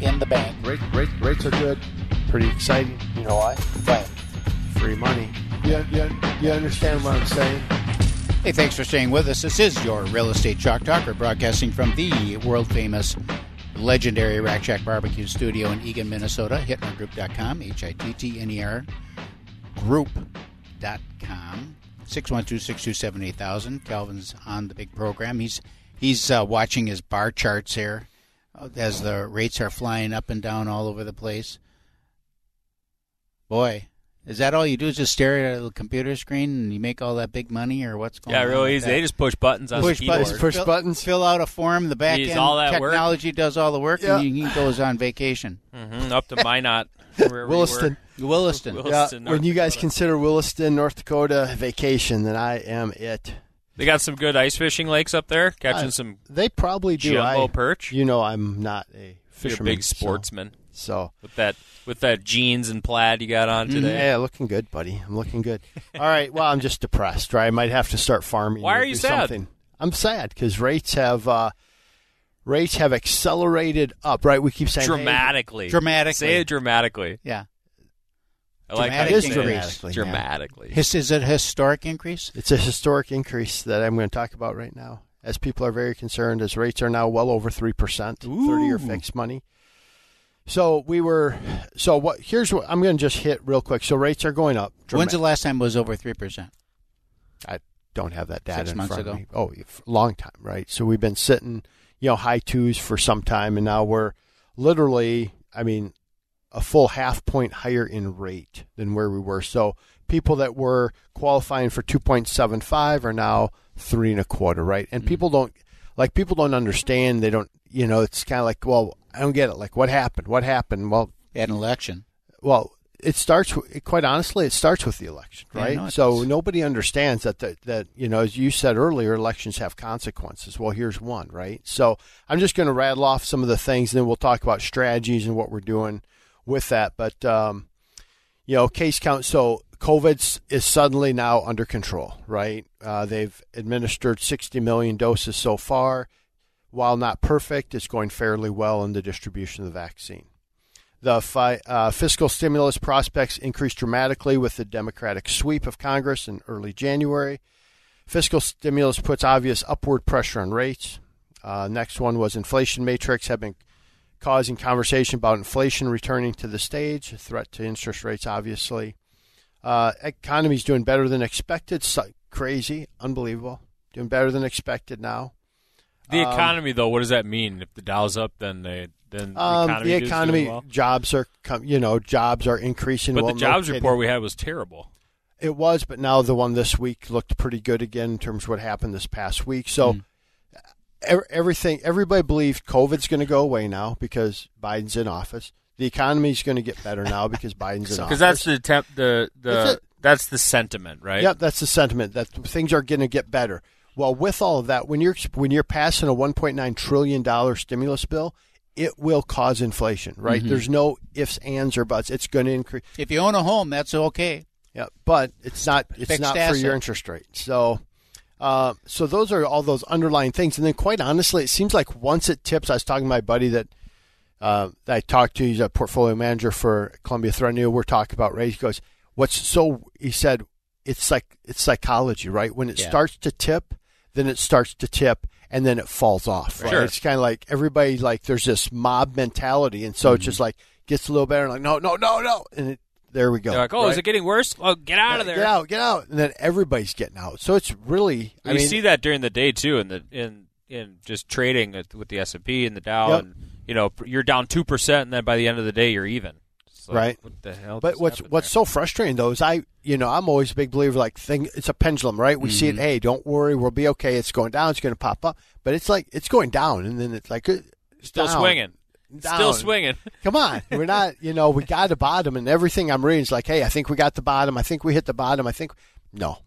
in the bank. Rate, rate, rates are good. Pretty exciting. You know why? Fine. Free money. You, you, you understand what I'm saying? Hey, thanks for staying with us. This is your Real Estate Chalk Talker, broadcasting from the world famous, legendary Rack Shack Barbecue Studio in Eagan, Minnesota. HittnerGroup.com, H I T T N E R Group.com. 612 627 8000. Calvin's on the big program. He's he's uh, watching his bar charts here as the rates are flying up and down all over the place. Boy, is that all you do? Is just stare at a computer screen and you make all that big money, or what's going Yeah, on? Yeah, real easy. that? They just push buttons on push the keyboard. buttons, Push fill, buttons. fill out a form. The back He's end all that work. technology does all the work, Yeah. and he goes on vacation. hmm up to Minot. wherever we Williston. Williston. Yeah, North when you guys Dakota. consider Williston, North Dakota vacation, then I am it. Were. They got some good ice fishing lakes up there, catching I- some They probably do. jumbo I, perch. You know, I'm not a You're a fisherman. big sportsman So, with that with that jeans and plaid you got on so. today. yeah, looking good, buddy. I'm looking good. All right. Well, I'm just depressed. Right, I might have to start farming. Why are you do sad? Something. I'm sad because rates have uh, rates have accelerated up. Right, we keep saying hey, Dramatically. Dramatically. Say it dramatically. Yeah. I like Dramatic you It is say dramatically, yeah. Dramatically. His, is it a historic increase? It's a historic increase that I'm going to talk about right now. As people are very concerned, as rates are now well over three percent, thirty-year fixed money. So we were, so what? Here's what I'm going to just hit real quick. So rates are going up. When's the last time it was over 3%? I don't have that data Six in months front of ago? me. Oh, f- long time, right? So we've been sitting, you know, high twos for some time, and now we're literally, I mean, a full half point higher in rate than where we were. So people that were qualifying for 2.75 are now three and a quarter, right? And mm. people don't like people don't understand. They don't, you know, it's kind of like, well, I don't get it. Like, what happened? What happened? Well, At an election. well, it starts. Quite honestly, it starts with the election, right? know it so does. nobody understands that, that that you know, as you said earlier, elections have consequences. Well, here's one, right? So I'm just going to rattle off some of the things, and then we'll talk about strategies and what we're doing with that. But um, you know, case count. So COVID is suddenly now under control, right? Uh, they've administered 60 million doses so far. While not perfect, it's going fairly well in the distribution of the vaccine. The fi- uh, fiscal stimulus prospects increased dramatically with the Democratic sweep of Congress in early January. Fiscal stimulus puts obvious upward pressure on rates. Uh, next one was inflation matrix have been causing conversation about inflation returning to the stage, a threat to interest rates, obviously. Uh, economy's doing better than expected. So, crazy, unbelievable. Doing better than expected now. The Um, economy, though, what does that mean? If the Dow's up, then they then the Um, economy, the is economy, doing well? jobs are, com- you know, jobs are increasing. But Well, the jobs kidding. report we had was terrible. It was, but now the one this week looked pretty good again in terms of what happened this past week. So Hmm. Ev- everything, everybody believed COVID's going to go away now because Biden's in office. The economy's going to get better now because Biden's in office. Because that's the temp, the That's the it. that's the sentiment, right? Yep, that's the sentiment that things are going to get better. Well, with all of that, when you're when you're passing a 1.9 trillion dollar stimulus bill, it will cause inflation, right? Mm-hmm. There's no ifs, ands, or buts. It's going to increase. If you own a home, that's okay. Yeah, but it's not it's Fixed not for your interest rate. So, uh, so those are all those underlying things. And then, quite honestly, it seems like once it tips, I was talking to my buddy that uh, that I talked to. He's a portfolio manager for Columbia Threadneedle. We're talking about rates. He goes, "What's so?" He said, "It's like it's psychology, right? When it Yeah. starts to tip, then it starts to tip." And then it falls off. Right? Sure. It's kind of like everybody like there's this mob mentality, and so Mm-hmm. it's just like gets a little better. Like no, no, no, no, and it, there we go. They're like, oh, is it getting worse? Oh, get out of there. Get out, get out, and then everybody's getting out. So it's really, I you mean, see that during the day too, in the in in just trading with with the S and P and the Dow, Yep. and you know you're down two percent, and then by the end of the day you're even. Like, Right. What the hell? But what's what's there? so frustrating though is I you know I'm always a big believer like thing it's a pendulum right we see it hey don't worry we'll be okay it's going down it's going to pop up but it's like it's going down and then it's like uh, still down, swinging? Down. Still swinging. Come on, we're not you know we got the bottom and everything I'm reading is like hey I think we got the bottom I think we hit the bottom I think no,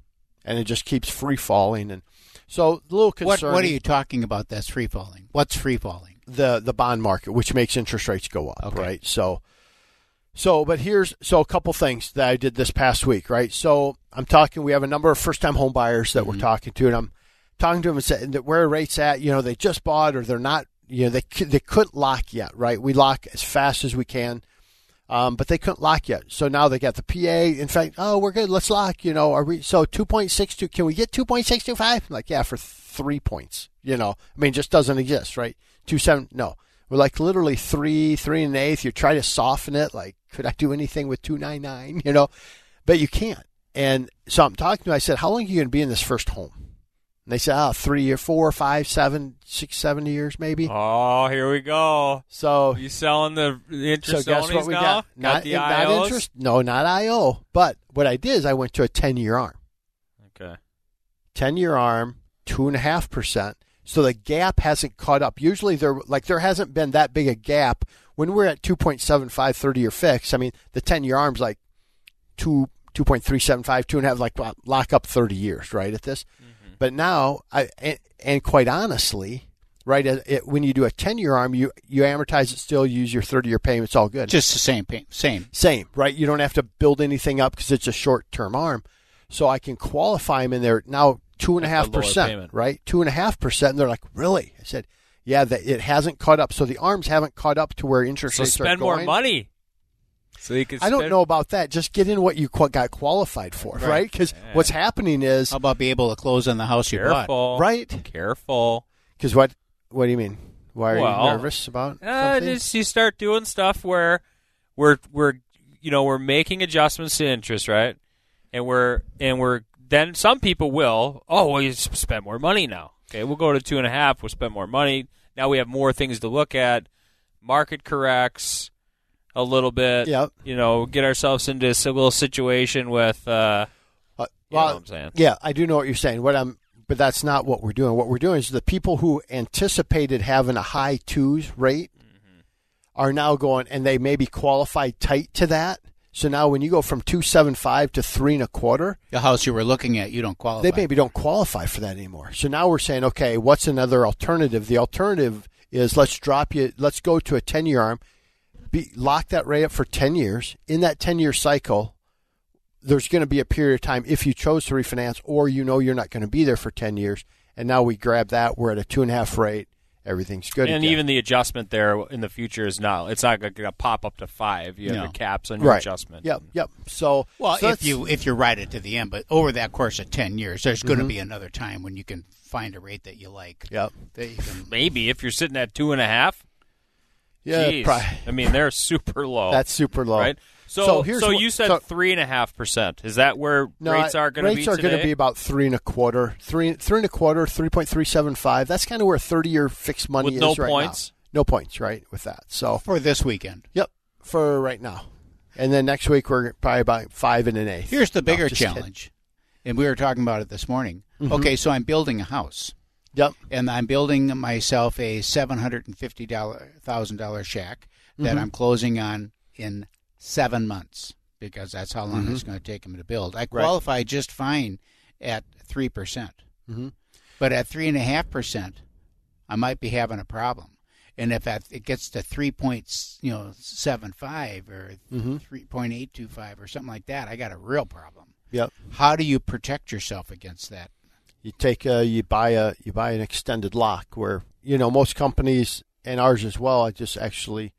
and it just keeps free falling and so a little What concern What are you talking about? That's free falling. What's free falling? the the bond market, which makes interest rates go up, Okay. right? So, so but here's so a couple things that I did this past week, right? So I'm talking. We have a number of first time home buyers that we're mm-hmm. talking to, and I'm talking to them and saying that where rates at. You know, they just bought or they're not. You know, they they couldn't lock yet, right? We lock as fast as we can. Um, but they couldn't lock yet. So now they got the PA. In fact, oh, we're good. Let's lock. You know, are we? So two point six two. Can we get two point six two five? Like, yeah, for three points. You know, I mean, just doesn't exist, right? Two seven. No, we're like literally three, three and an eighth. You try to soften it. Like, could I do anything with two nine nine? You know, but you can't. And so I'm talking to. I said, how long are you going to be in this first home? And they said, oh, three or four, five, seven, six, seven years maybe. Oh, here we go. So You selling the the so interest guess what we now? got? Not, the eh, not interest. No, not IO. But what I did is I went to a ten-year arm. Okay. Ten-year arm, two and a half percent. So the gap hasn't caught up. Usually there, like there hasn't been that big a gap when we're at 2.75 30-year fix. I mean, the ten-year arm's like two, 2.375, two and a half, like lock up 30 years, right? At this, but now I and, and quite honestly. Right, it, it, when you do a ten-year arm, you you amortize it still, use your thirty-year payments, all good. Just the same. pay- Same. Same, right? You don't have to build anything up because it's a short term arm. So I can qualify them in there now two and a At half a lower percent, payment. right? Two and a half percent. And they're like, really? I said, yeah, that it hasn't caught up. So the arms haven't caught up to where interest So rates are spend more money. So you can. I don't spend- know about that. Just get in what you qu- got qualified for, Right. right? Because what's happening is, How about be able to close on the house you bought? Careful. right? Careful. Because what? What do you mean? Why are Well, you nervous about Uh, something? just you start doing stuff where we're we're you know we're making adjustments to interest, right? And we're and we're then some people will oh well you s- spend more money now. Okay, we'll go to two and a half. We'll spend more money. Now we have more things to look at. Market corrects a little bit. Yep. You know, get ourselves into a little situation with. Uh, Uh, you know well, what I'm saying? Yeah, I do know what you're saying. What I'm, but that's not what we're doing. What we're doing is the people who anticipated having a high twos rate are now going, and they maybe qualified tight to that. So now, when you go from two seven five to three and a quarter, The house you were looking at, you don't qualify. they maybe don't qualify for that anymore. So now we're saying, okay, what's another alternative? The alternative is let's drop you, let's go to a ten year arm, be, lock that rate up for ten years. In that ten year cycle, there's going to be a period of time if you chose to refinance, or you know you're not going to be there for ten years. And now we grab that, we're at a two and a half rate, everything's good. And again. even the adjustment there in the future is not. It's not going to pop up to five. You have No. your caps on your right, adjustment. Yep, yep. So Well, so if you if you ride it to the end, but over that course of ten years, there's going to Mm-hmm. be another time when you can find a rate that you like. Yep. That you can, Maybe if you're sitting at two and a half. Yeah, Geez. probably- I mean, they're super low. that's super low. right. So, So so, what- you said so- three and a half percent. Is that where No, rates are going to be rates are going to be about three and a quarter, three three and a quarter, three point three seven five. That's kind of where thirty year fixed money With is no right points? now. No points, right? With that, so for this weekend. yep, for right now, and then next week we're probably about five and an eighth. Here's the No, bigger kidding. challenge, and we were talking about it this morning. Mm-hmm. Okay, so I'm building a house, Yep. and I'm building myself a seven hundred and fifty thousand dollar shack that Mm-hmm. I'm closing on in seven months because that's how long Mm-hmm. it's going to take them to build. I qualify just fine at three percent, Mhm. but at three and a half percent, I might be having a problem. And if it gets to three point you know seven five or Mm-hmm. point eight two five or something like that, I got a real problem. Yep. How do you protect yourself against that? You take a, you buy a, you buy an extended lock where you know most companies and ours as well. I just actually,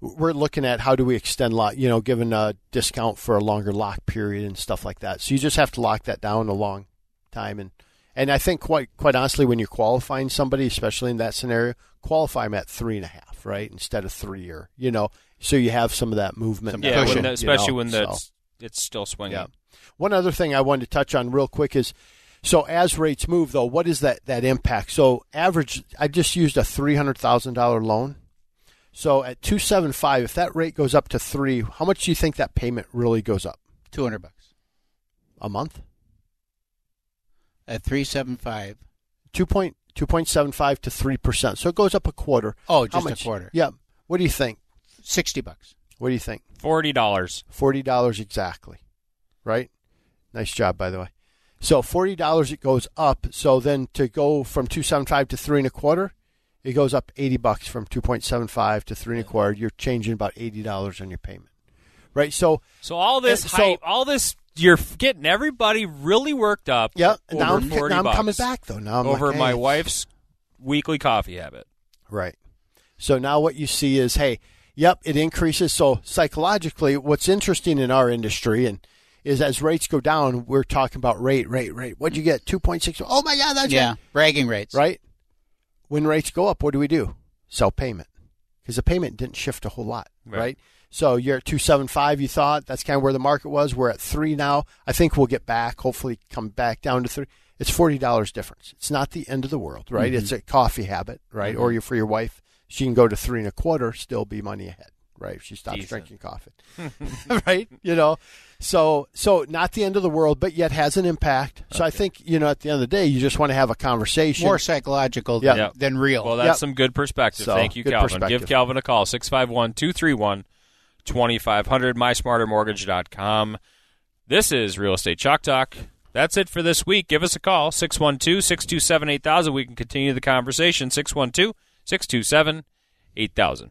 we're looking at how do we extend lock, you know, given a discount for a longer lock period and stuff like that. So you just have to lock that down a long time and. And I think quite quite honestly, when you're qualifying somebody, especially in that scenario, qualify them at three and a half, right, instead of three or you know, so you have some of that movement. Some yeah, cushion, when the, you especially know, when so. that's it's still swinging. Yeah. One other thing I wanted to touch on real quick is so as rates move though, what is that that impact? So average I just used a three hundred thousand dollar loan. So at two seven five, if that rate goes up to three, how much do you think that payment really goes up? Two hundred bucks A month? at three seven five. Two point two point seven five to three percent. So it goes up a quarter. Oh, How just a quarter. Yeah. What do you think? Sixty bucks. What do you think? Forty dollars. Forty dollars exactly. Right? Nice job by the way. So forty dollars it goes up. So then to go from two seven five to three and a quarter, it goes up eighty bucks from two point seven five to three and a quarter. You're changing about eighty dollars on your payment. Right? So So all this And so- hype, all this, you're getting everybody really worked up. yeah, over now I'm, 40 now I'm coming back though. Now I'm over like, my wife's weekly coffee habit. Right. So now what you see is, hey, yep, it increases. So psychologically, what's interesting in our industry and is as rates go down, we're talking about rate, rate, rate. What'd you get? Two point six. Oh my God, that's Yeah, it. bragging rates. Right. When rates go up, what do we do? Sell payment because the payment didn't shift a whole lot. Right. Right. So you're at two seven five. You thought that's kind of where the market was. We're at three now. I think we'll get back. Hopefully, come back down to three. It's forty dollars difference. It's not the end of the world, right? Mm-hmm. It's a coffee habit, right? Mm-hmm. Or you for your wife, she can go to three and a quarter, still be money ahead, right? If she stops Decent. drinking coffee, right? You know, so so not the end of the world, but yet has an impact. So I think you know at the end of the day, you just want to have a conversation. More psychological Yeah. than, than real. Well, that's Yep. some good perspective. So, Thank you, Calvin. Give Calvin a call, 651 231 2500, mysmartermortgage.com. This is Real Estate Chalk Talk. That's it for this week. Give us a call, 612 627 8000. We can continue the conversation, 612 627 8000.